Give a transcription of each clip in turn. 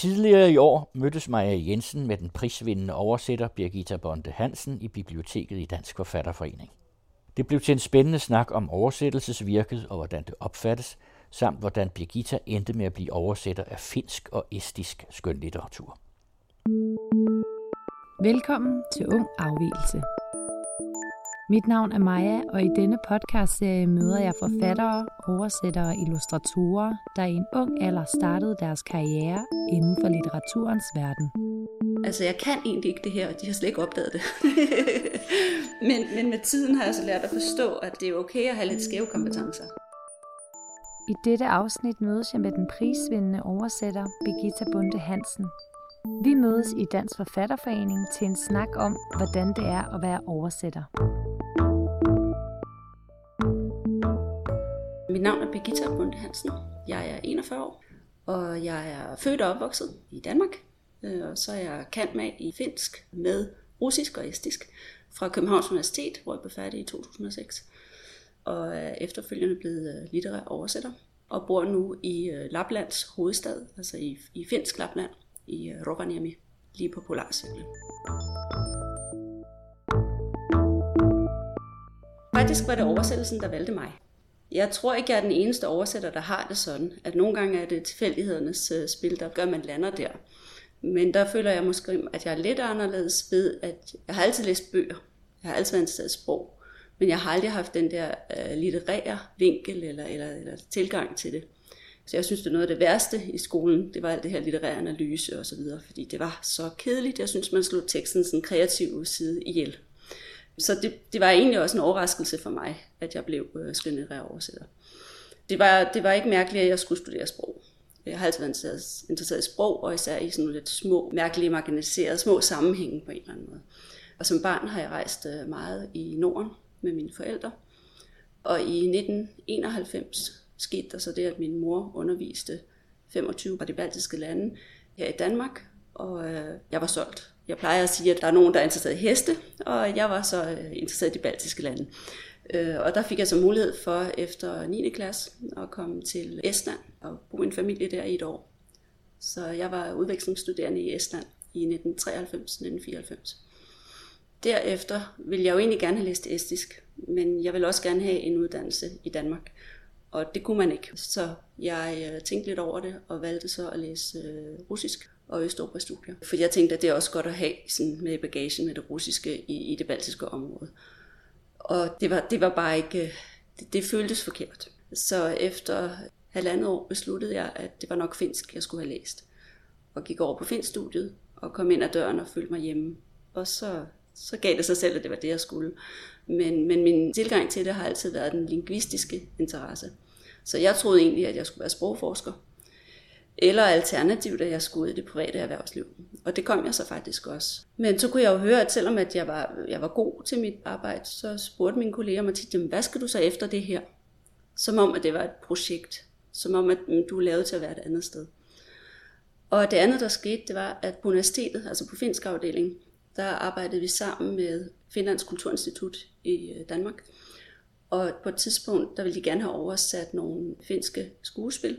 Tidligere i år mødtes Maja Jensen med den prisvindende oversætter Birgitta Bonde Hansen i biblioteket i Dansk Forfatterforening. Det blev til en spændende snak om oversættelsesvirket og hvordan det opfattes, samt hvordan Birgitta endte med at blive oversætter af finsk og estisk skønlitteratur. Velkommen til Ung Afvielse. Mit navn er Maja, og i denne podcastserie møder jeg forfattere, oversættere og illustratorer, der i en ung alder startede deres karriere inden for litteraturens verden. Altså, jeg kan egentlig ikke det her, og de har slet ikke opdaget det. men, men med tiden har jeg så lært at forstå, at det er okay at have lidt skæve kompetencer. I dette afsnit mødes jeg med den prisvindende oversætter Birgitta Bunde Hansen. Vi mødes i Dansk Forfatterforening til en snak om, hvordan det er at være oversætter. Mit navn er Birgitta Bunde Hansen. Jeg er 41 år, og jeg er født og opvokset i Danmark. Øh, og så er jeg kant med i finsk med russisk og estisk fra Københavns Universitet, hvor jeg blev færdig i 2006. Og er efterfølgende blevet øh, litterær oversætter og bor nu i øh, Laplands hovedstad, altså i, i finsk Lapland, i Rovaniemi, lige på Polarcirklen. Faktisk var det oversættelsen, der valgte mig. Jeg tror ikke, jeg er den eneste oversætter, der har det sådan, at nogle gange er det tilfældighedernes øh, spil, der gør, at man lander der. Men der føler jeg måske, at jeg er lidt anderledes ved, at jeg har altid læst bøger. Jeg har altid været interesseret sprog. Men jeg har aldrig haft den der øh, litterære vinkel eller, eller, eller tilgang til det. Så jeg synes, det er noget af det værste i skolen, det var alt det her litterære analyse og så videre, fordi det var så kedeligt. Jeg synes, man slog teksten sådan kreativ side ihjel. Så det, det var egentlig også en overraskelse for mig, at jeg blev øh, skønlitterær oversætter. Det var, det var ikke mærkeligt, at jeg skulle studere sprog. Jeg har altid været interesseret i sprog, og især i sådan lidt små, mærkelige, marginaliserede, små sammenhænge på en eller anden måde. Og som barn har jeg rejst øh, meget i Norden med mine forældre. Og i 1991 skete der så det, at min mor underviste 25 fra de baltiske lande her i Danmark, og øh, jeg var solgt. Jeg plejer at sige, at der er nogen, der er interesseret i heste, og jeg var så øh, interesseret i de baltiske lande. Øh, og der fik jeg så mulighed for efter 9. klasse at komme til Estland og bo i en familie der i et år. Så jeg var udvekslingsstuderende i Estland i 1993-1994. Derefter ville jeg jo egentlig gerne have læst estisk, men jeg ville også gerne have en uddannelse i Danmark. Og det kunne man ikke. Så jeg øh, tænkte lidt over det og valgte så at læse russisk og Østeuropa-studier. For jeg tænkte, at det er også godt at have sådan med bagagen med det russiske i, i det baltiske område. Og det var, det var bare ikke, det, det føltes forkert. Så efter halvandet år besluttede jeg, at det var nok finsk, jeg skulle have læst. Og gik over på finsk-studiet og kom ind ad døren og følte mig hjemme. Og så, så gav det sig selv, at det var det, jeg skulle. Men, men min tilgang til det har altid været den lingvistiske interesse. Så jeg troede egentlig, at jeg skulle være sprogforsker. Eller alternativt, at jeg skulle ud i det private erhvervsliv. Og det kom jeg så faktisk også. Men så kunne jeg jo høre, at selvom at jeg, var, jeg var god til mit arbejde, så spurgte mine kolleger mig tit, hvad skal du så efter det her? Som om, at det var et projekt. Som om, at mm, du er lavet til at være et andet sted. Og det andet, der skete, det var, at på universitetet, altså på finsk afdeling, der arbejdede vi sammen med Finlands Kulturinstitut i øh, Danmark. Og på et tidspunkt, der ville de gerne have oversat nogle finske skuespil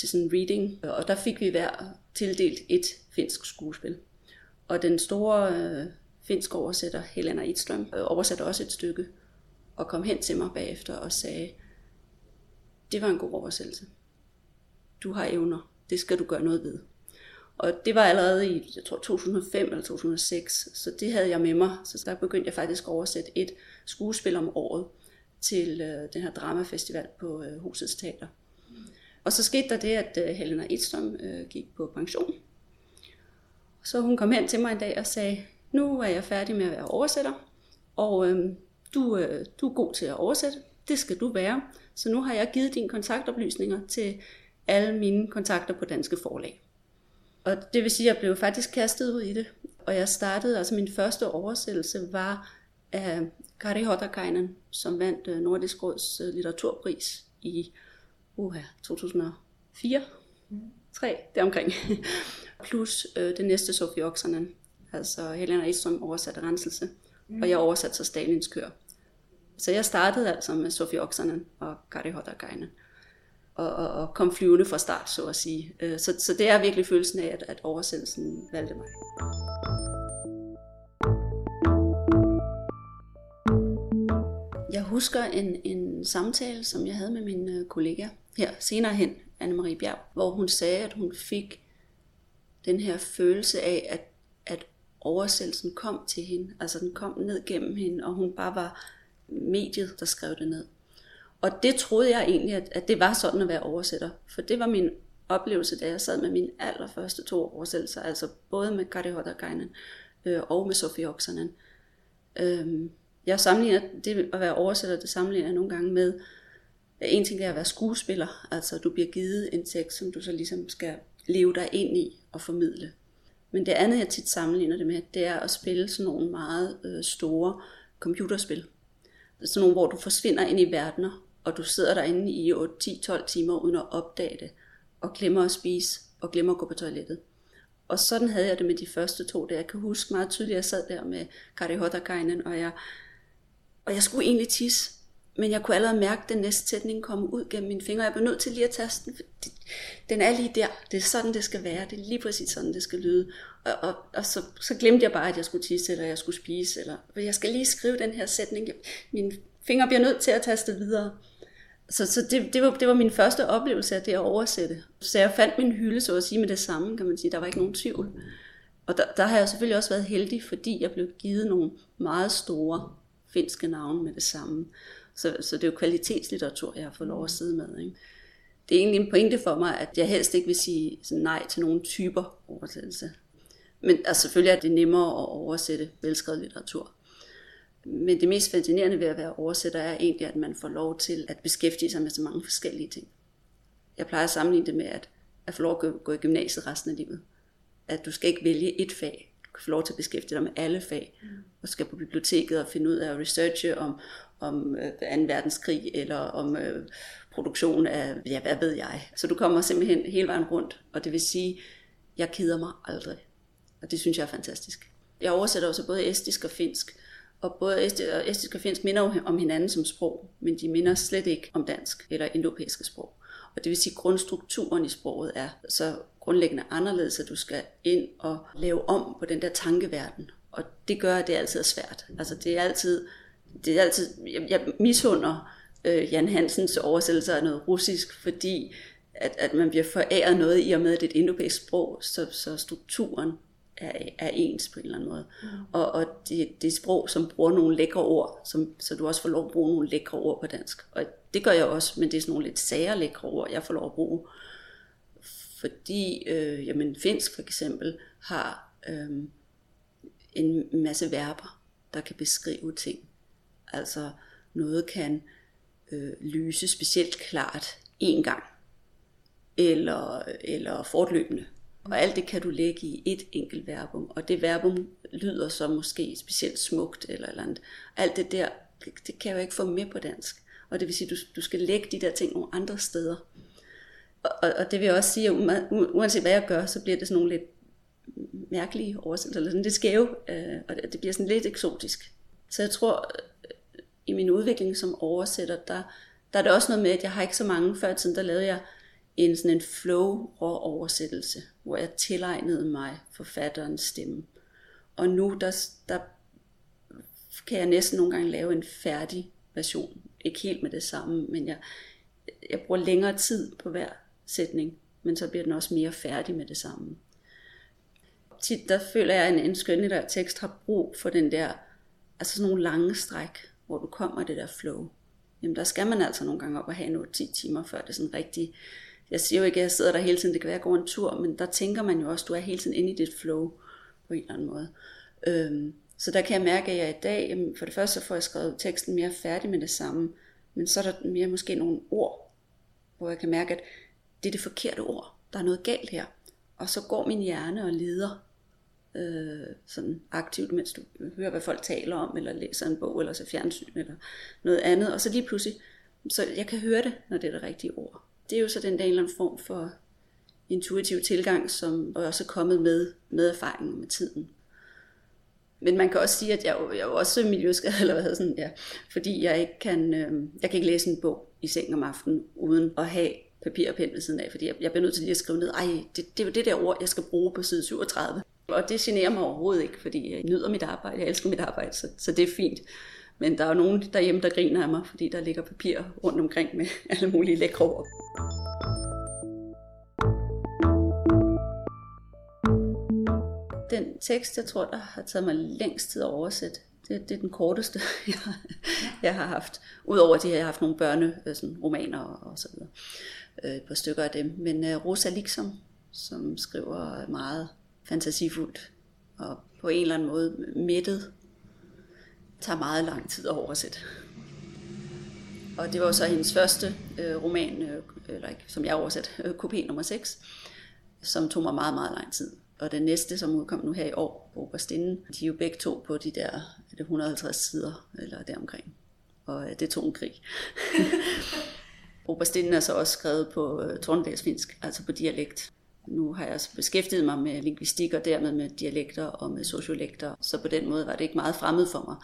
til sådan en reading, og der fik vi hver tildelt et finsk skuespil. Og den store øh, finske oversætter, Helena Idstrøm, øh, oversatte også et stykke, og kom hen til mig bagefter og sagde, det var en god oversættelse. Du har evner, det skal du gøre noget ved. Og det var allerede i, jeg tror, 2005 eller 2006, så det havde jeg med mig. Så der begyndte jeg faktisk at oversætte et skuespil om året til øh, den her dramafestival på øh, Husets Teater. Og så skete der det, at øh, Helena Edstrøm øh, gik på pension. Så hun kom hen til mig en dag og sagde, nu er jeg færdig med at være oversætter, og øh, du, øh, du er god til at oversætte, det skal du være. Så nu har jeg givet dine kontaktoplysninger til alle mine kontakter på danske forlag. Og det vil sige, at jeg blev faktisk kastet ud i det. Og jeg startede, altså min første oversættelse var af Kari Hotakainen, som vandt øh, Nordisk Råds øh, litteraturpris i uha, 2004, mm. 3, deromkring. Plus øh, det næste Sofie Oksanen, altså Helena Edstrøm oversatte Renselse, mm. og jeg oversatte så Stalins kør. Så jeg startede altså med Sofie Oksanen og Kari Hotakainen. og, og, og kom flyvende fra start, så at sige. Øh, så, så det er virkelig følelsen af, at, at oversættelsen valgte mig. Jeg husker en, en samtale, som jeg havde med min øh, kollega her senere hen, Anne-Marie Bjerg, hvor hun sagde, at hun fik den her følelse af, at, at oversættelsen kom til hende. Altså den kom ned gennem hende, og hun bare var mediet, der skrev det ned. Og det troede jeg egentlig, at, at det var sådan at være oversætter. For det var min oplevelse, da jeg sad med mine allerførste to oversættelser, altså både med Kari Hoddergeinen øh, og med Sofie Oksanen. Øhm, jeg sammenligner det at være oversætter, det sammenligner jeg nogle gange med, en ting er at være skuespiller, altså du bliver givet en tekst, som du så ligesom skal leve dig ind i og formidle. Men det andet, jeg tit sammenligner det med, det er at spille sådan nogle meget øh, store computerspil. Sådan nogle, hvor du forsvinder ind i verdener, og du sidder derinde i 8-10-12 timer uden at opdage det, og glemmer at spise, og glemmer at gå på toilettet. Og sådan havde jeg det med de første to, der jeg kan huske meget tydeligt, at jeg sad der med Kari Hoddergeinen, og jeg, og jeg skulle egentlig tisse, men jeg kunne allerede mærke, at den næste sætning komme ud gennem mine fingre. Jeg blev nødt til lige at taste den, den er lige der. Det er sådan, det skal være. Det er lige præcis sådan, det skal lyde. Og, og, og så, så glemte jeg bare, at jeg skulle tisse, eller jeg skulle spise, eller jeg skal lige skrive den her sætning. Mine fingre bliver nødt til at taste videre. Så, så det, det, var, det var min første oplevelse af det at oversætte. Så jeg fandt min hylde, så at sige, med det samme, kan man sige. Der var ikke nogen tvivl. Og der, der har jeg selvfølgelig også været heldig, fordi jeg blev givet nogle meget store finske navne med det samme. Så, så det er jo kvalitetslitteratur, jeg har fået lov at sidde med. Ikke? Det er egentlig en pointe for mig, at jeg helst ikke vil sige sådan nej til nogle typer oversættelse. Men altså, selvfølgelig er det nemmere at oversætte velskrevet litteratur. Men det mest fascinerende ved at være oversætter er egentlig, at man får lov til at beskæftige sig med så mange forskellige ting. Jeg plejer at sammenligne det med at, at få lov at gå i gymnasiet resten af livet. At du skal ikke vælge et fag. Du kan få lov til at beskæftige dig med alle fag. Mm. Og skal på biblioteket og finde ud af at researche om, om øh, 2. verdenskrig eller om øh, produktion af, ja, hvad ved jeg. Så du kommer simpelthen hele vejen rundt, og det vil sige, jeg keder mig aldrig. Og det synes jeg er fantastisk. Jeg oversætter også både estisk og finsk, og både estisk og finsk minder om hinanden som sprog, men de minder slet ikke om dansk eller indoeuropæiske sprog. Og det vil sige, at grundstrukturen i sproget er så grundlæggende anderledes, at du skal ind og lave om på den der tankeverden. Og det gør, at det altid er svært. Altså det er altid, det er altid jeg, jeg misunder øh, Jan Hansens oversættelse af noget russisk, fordi at, at man bliver foræret noget i og med, at det er et indoeuropæisk sprog, så, så strukturen er, er ens på en eller anden måde. Mm. Og, og det, det er sprog, som bruger nogle lækre ord, som, så du også får lov at bruge nogle lækre ord på dansk. Og det gør jeg også, men det er sådan nogle lidt sære lækre ord, jeg får lov at bruge. Fordi, øh, jamen finsk for eksempel, har øh, en masse verber, der kan beskrive ting. Altså noget kan øh, lyse specielt klart én gang, eller, eller fortløbende. Og alt det kan du lægge i et enkelt verbum, og det verbum lyder så måske specielt smukt eller eller andet. Alt det der, det, det kan jeg jo ikke få med på dansk. Og det vil sige, at du, du skal lægge de der ting nogle andre steder. Og, og, og det vil jeg også sige, at uanset hvad jeg gør, så bliver det sådan nogle lidt mærkelige oversættelser, eller sådan lidt skæve, øh, og det, det bliver sådan lidt eksotisk. Så jeg tror, øh, i min udvikling som oversætter, der, der er det også noget med, at jeg har ikke så mange før i tiden, der lavede jeg en sådan en flow oversættelse, hvor jeg tilegnede mig forfatterens stemme. Og nu der, der kan jeg næsten nogle gange lave en færdig version. Ikke helt med det samme, men jeg, jeg bruger længere tid på hver sætning, men så bliver den også mere færdig med det samme. Tit der føler jeg, at en, en skønlitterær tekst har brug for den der, altså sådan nogle lange stræk, hvor du kommer det der flow. Jamen der skal man altså nogle gange op og have noget 10 timer, før det sådan rigtig jeg siger jo ikke, at jeg sidder der hele tiden, det kan være, at jeg går en tur, men der tænker man jo også, du er hele tiden inde i dit flow på en eller anden måde. Øhm, så der kan jeg mærke, at jeg i dag, jamen for det første så får jeg skrevet teksten mere færdig med det samme, men så er der mere måske nogle ord, hvor jeg kan mærke, at det er det forkerte ord. Der er noget galt her. Og så går min hjerne og lider øh, sådan aktivt, mens du hører, hvad folk taler om, eller læser en bog, eller så fjernsyn, eller noget andet. Og så lige pludselig, så jeg kan høre det, når det er det rigtige ord det er jo så den der en eller anden form for intuitiv tilgang, som også er kommet med, med erfaringen med tiden. Men man kan også sige, at jeg, jeg er også miljøskadet, eller hvad hedder sådan, ja, fordi jeg ikke kan, øh, jeg kan ikke læse en bog i sengen om aftenen, uden at have papir og pen ved siden af, fordi jeg, jeg bliver nødt til lige at skrive ned, ej, det, det er det der ord, jeg skal bruge på side 37. Og det generer mig overhovedet ikke, fordi jeg nyder mit arbejde, jeg elsker mit arbejde, så, så det er fint. Men der er jo nogen derhjemme, der griner af mig, fordi der ligger papir rundt omkring med alle mulige lækre ord. Den tekst, jeg tror, der har taget mig længst tid at oversætte, det, det er den korteste, jeg, jeg har haft. Udover at jeg har haft nogle børne, øh, sådan, romaner og, og så videre. Øh, et par stykker af dem. Men uh, Rosa Liksom, som skriver meget fantasifuldt og på en eller anden måde mættet, tager meget lang tid at oversætte. Og det var så hendes første øh, roman, øh, eller ikke, som jeg oversat, øh, KP nummer 6, som tog mig meget, meget lang tid. Og den næste, som udkom nu her i år, på Oberstinden, de er jo begge to på de der er det 150 sider, eller deromkring. Og øh, det tog en krig. Oberstinden er så også skrevet på øh, Tornedalsfinsk, altså på dialekt. Nu har jeg altså beskæftiget mig med lingvistik og dermed med dialekter og med sociolekter, så på den måde var det ikke meget fremmed for mig.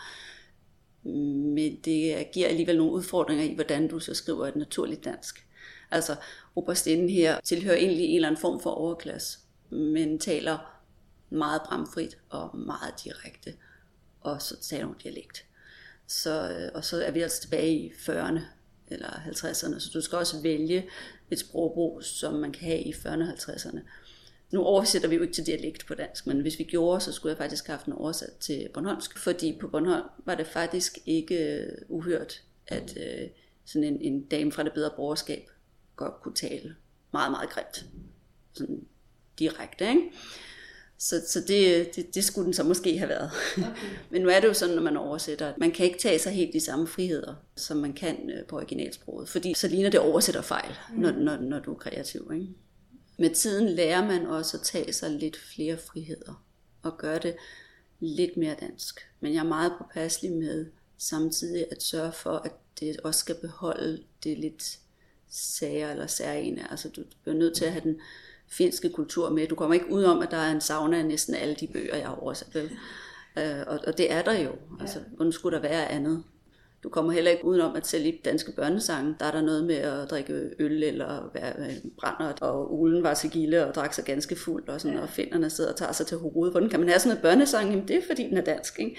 Men det giver alligevel nogle udfordringer i, hvordan du så skriver et naturligt dansk. Altså, Oberstinden her tilhører egentlig en eller anden form for overklasse, men taler meget bramfrit og meget direkte, og så taler hun dialekt. Så, øh, og så er vi altså tilbage i 40'erne eller 50'erne, så du skal også vælge et sprogbrug, som man kan have i 40'erne og 50'erne. Nu oversætter vi jo ikke til dialekt på dansk, men hvis vi gjorde, så skulle jeg faktisk have haft den oversat til Bornholmsk, fordi på Bornholm var det faktisk ikke øh, uhørt, at øh, sådan en, en dame fra det bedre borgerskab godt kunne tale meget, meget grimt. Sådan direkte, ikke? Så, så det, det, det skulle den så måske have været. Okay. Men nu er det jo sådan, når man oversætter, at man kan ikke tage sig helt de samme friheder, som man kan øh, på originalsproget. Fordi så ligner det oversætter fejl, mm. når, når, når du er kreativ. Ikke? Med tiden lærer man også at tage sig lidt flere friheder og gøre det lidt mere dansk. Men jeg er meget påpasselig med samtidig at sørge for, at det også skal beholde det lidt sager eller særlige. Altså du bliver nødt til at have den finske kultur med. Du kommer ikke ud om, at der er en sauna i næsten alle de bøger, jeg har oversat. Vel? Øh, og, og det er der jo. Altså, hvordan skulle der være andet? Du kommer heller ikke udenom, at selv i danske børnesange, der er der noget med at drikke øl eller være brænder, og ulen var til gilde og drak sig ganske fuld, og, sådan, ja. og finderne sidder og tager sig til hovedet. Hvordan kan man have sådan en børnesang? Jamen det er fordi, den er dansk. Ikke?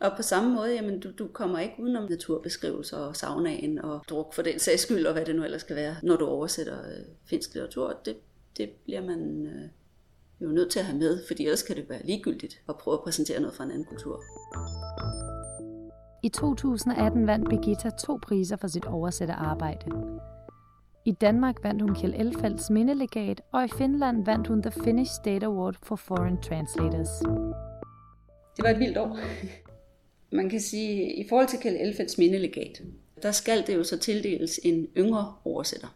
Og på samme måde, jamen, du, du kommer ikke udenom naturbeskrivelser og saunaen og druk for den sags skyld, og hvad det nu ellers skal være, når du oversætter øh, finsk litteratur. Det, det bliver man øh, jo nødt til at have med, fordi ellers kan det være ligegyldigt at prøve at præsentere noget fra en anden kultur. I 2018 vandt Birgitta to priser for sit oversætte arbejde. I Danmark vandt hun Kjell Elfelds mindelegat, og i Finland vandt hun The Finnish State Award for Foreign Translators. Det var et vildt år. Man kan sige, at i forhold til Kjell Elfelds mindelegat, der skal det jo så tildeles en yngre oversætter.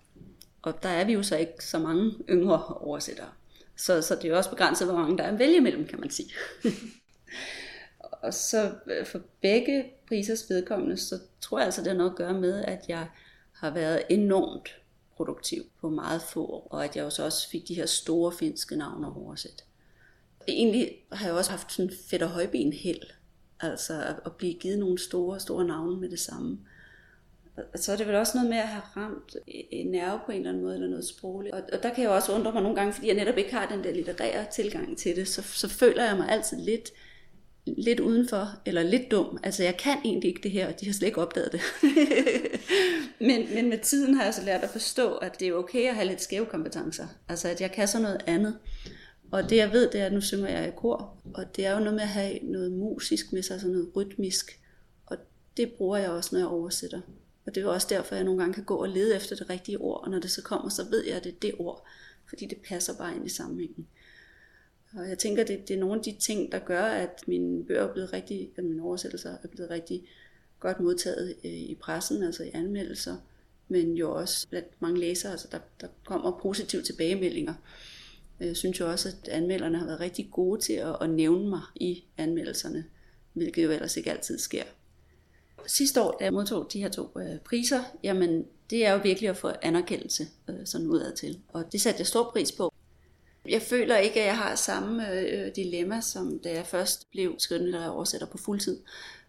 Og der er vi jo så ikke så mange yngre oversættere. Så, så det er jo også begrænset, hvor mange der er at vælge mellem, kan man sige. og så øh, for begge prisers vedkommende, så tror jeg altså, det har noget at gøre med, at jeg har været enormt produktiv på meget få år, og at jeg også også fik de her store finske navne oversat. Egentlig har jeg også haft sådan fedt og højben held, altså at blive givet nogle store, store navne med det samme. Så er det vel også noget med at have ramt en nerve på en eller anden måde, eller noget sprogligt. Og, og der kan jeg også undre mig nogle gange, fordi jeg netop ikke har den der litterære tilgang til det, så, så føler jeg mig altid lidt, lidt udenfor, eller lidt dum. Altså jeg kan egentlig ikke det her, og de har slet ikke opdaget det. men, men med tiden har jeg så lært at forstå, at det er okay at have lidt skæve kompetencer. Altså at jeg kan så noget andet. Og det jeg ved, det er, at nu synger jeg i kor, og det er jo noget med at have noget musisk med sig, sådan noget rytmisk. Og det bruger jeg også, når jeg oversætter. Og det er også derfor, jeg nogle gange kan gå og lede efter det rigtige ord, og når det så kommer, så ved jeg, at det er det ord, fordi det passer bare ind i sammenhængen. Og jeg tænker, det, det er nogle af de ting, der gør, at mine bøger er blevet rigtig, at mine oversættelser er blevet rigtig godt modtaget øh, i pressen, altså i anmeldelser, men jo også blandt mange læsere, altså der, der kommer positive tilbagemeldinger. Jeg synes jo også, at anmelderne har været rigtig gode til at, at nævne mig i anmeldelserne, hvilket jo ellers ikke altid sker sidste år, da jeg modtog de her to øh, priser, jamen det er jo virkelig at få anerkendelse øh, sådan udad til. Og det satte jeg stor pris på. Jeg føler ikke, at jeg har samme øh, dilemma, som da jeg først blev skønlitterær oversætter på fuldtid,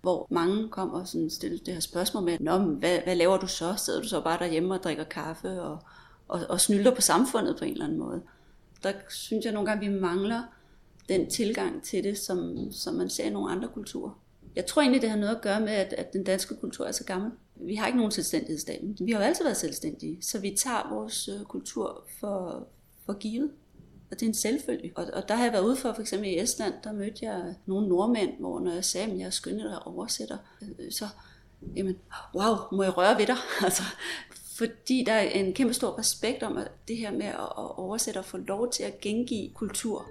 hvor mange kom og sådan stillede det her spørgsmål med, Nå, hvad, hvad laver du så? Sidder du så bare derhjemme og drikker kaffe og, og, og snylder på samfundet på en eller anden måde. Der synes jeg nogle gange, vi mangler den tilgang til det, som, som man ser i nogle andre kulturer. Jeg tror egentlig, det har noget at gøre med, at, at den danske kultur er så gammel. Vi har ikke nogen selvstændighedsstat. Vi har jo altid været selvstændige, så vi tager vores øh, kultur for, for givet. Og det er en selvfølge. Og, og der har jeg været ude for, for eksempel i Estland, der mødte jeg nogle nordmænd, hvor når jeg sagde, at jeg er skønnet og oversætter, øh, så, jamen, wow, må jeg røre ved dig? altså, fordi der er en kæmpe stor respekt om at det her med at oversætte og få lov til at gengive kultur.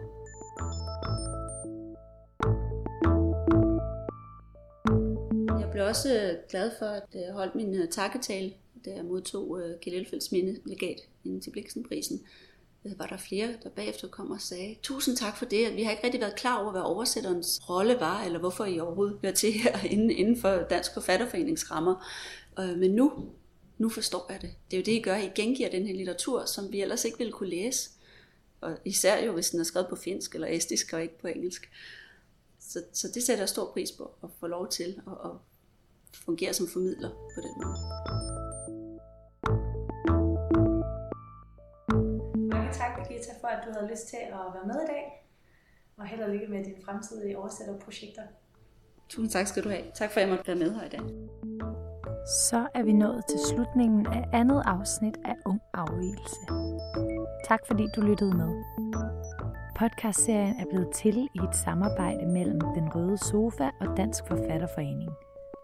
Også øh, glad for, at jeg holdt min øh, takketale, da jeg modtog Kjell Elfelds mindelegat inden til Bliksenprisen var der flere, der bagefter kom og sagde, tusind tak for det, vi har ikke rigtig været klar over, hvad oversætterens rolle var, eller hvorfor I overhovedet hører til her inden, inden for Dansk Forfatterforenings rammer. men nu, nu forstår jeg det. Det er jo det, I gør. I gengiver den her litteratur, som vi ellers ikke ville kunne læse. Og især jo, hvis den er skrevet på finsk eller estisk og ikke på engelsk. Så, så det sætter jeg stor pris på, at få lov til at, at fungere som formidler på den måde. Birgitta, for at du havde lyst til at være med i dag. Og held og lykke med dine fremtidige oversætterprojekter. Tusind tak skal du have. Tak for, at jeg måtte være med her i dag. Så er vi nået til slutningen af andet afsnit af Ung Afvigelse. Tak fordi du lyttede med. Podcastserien er blevet til i et samarbejde mellem Den Røde Sofa og Dansk Forfatterforening.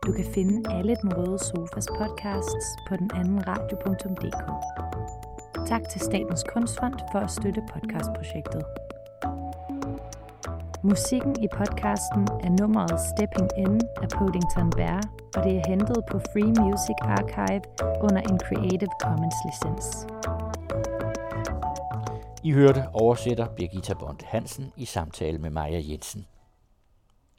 Du kan finde alle Den Røde Sofas podcasts på den anden radio.dk. Tak til Statens Kunstfond for at støtte podcastprojektet. Musikken i podcasten er nummeret Stepping In af Podington Bear, og det er hentet på Free Music Archive under en Creative Commons licens. I hørte oversætter Birgitta Bond Hansen i samtale med Maja Jensen.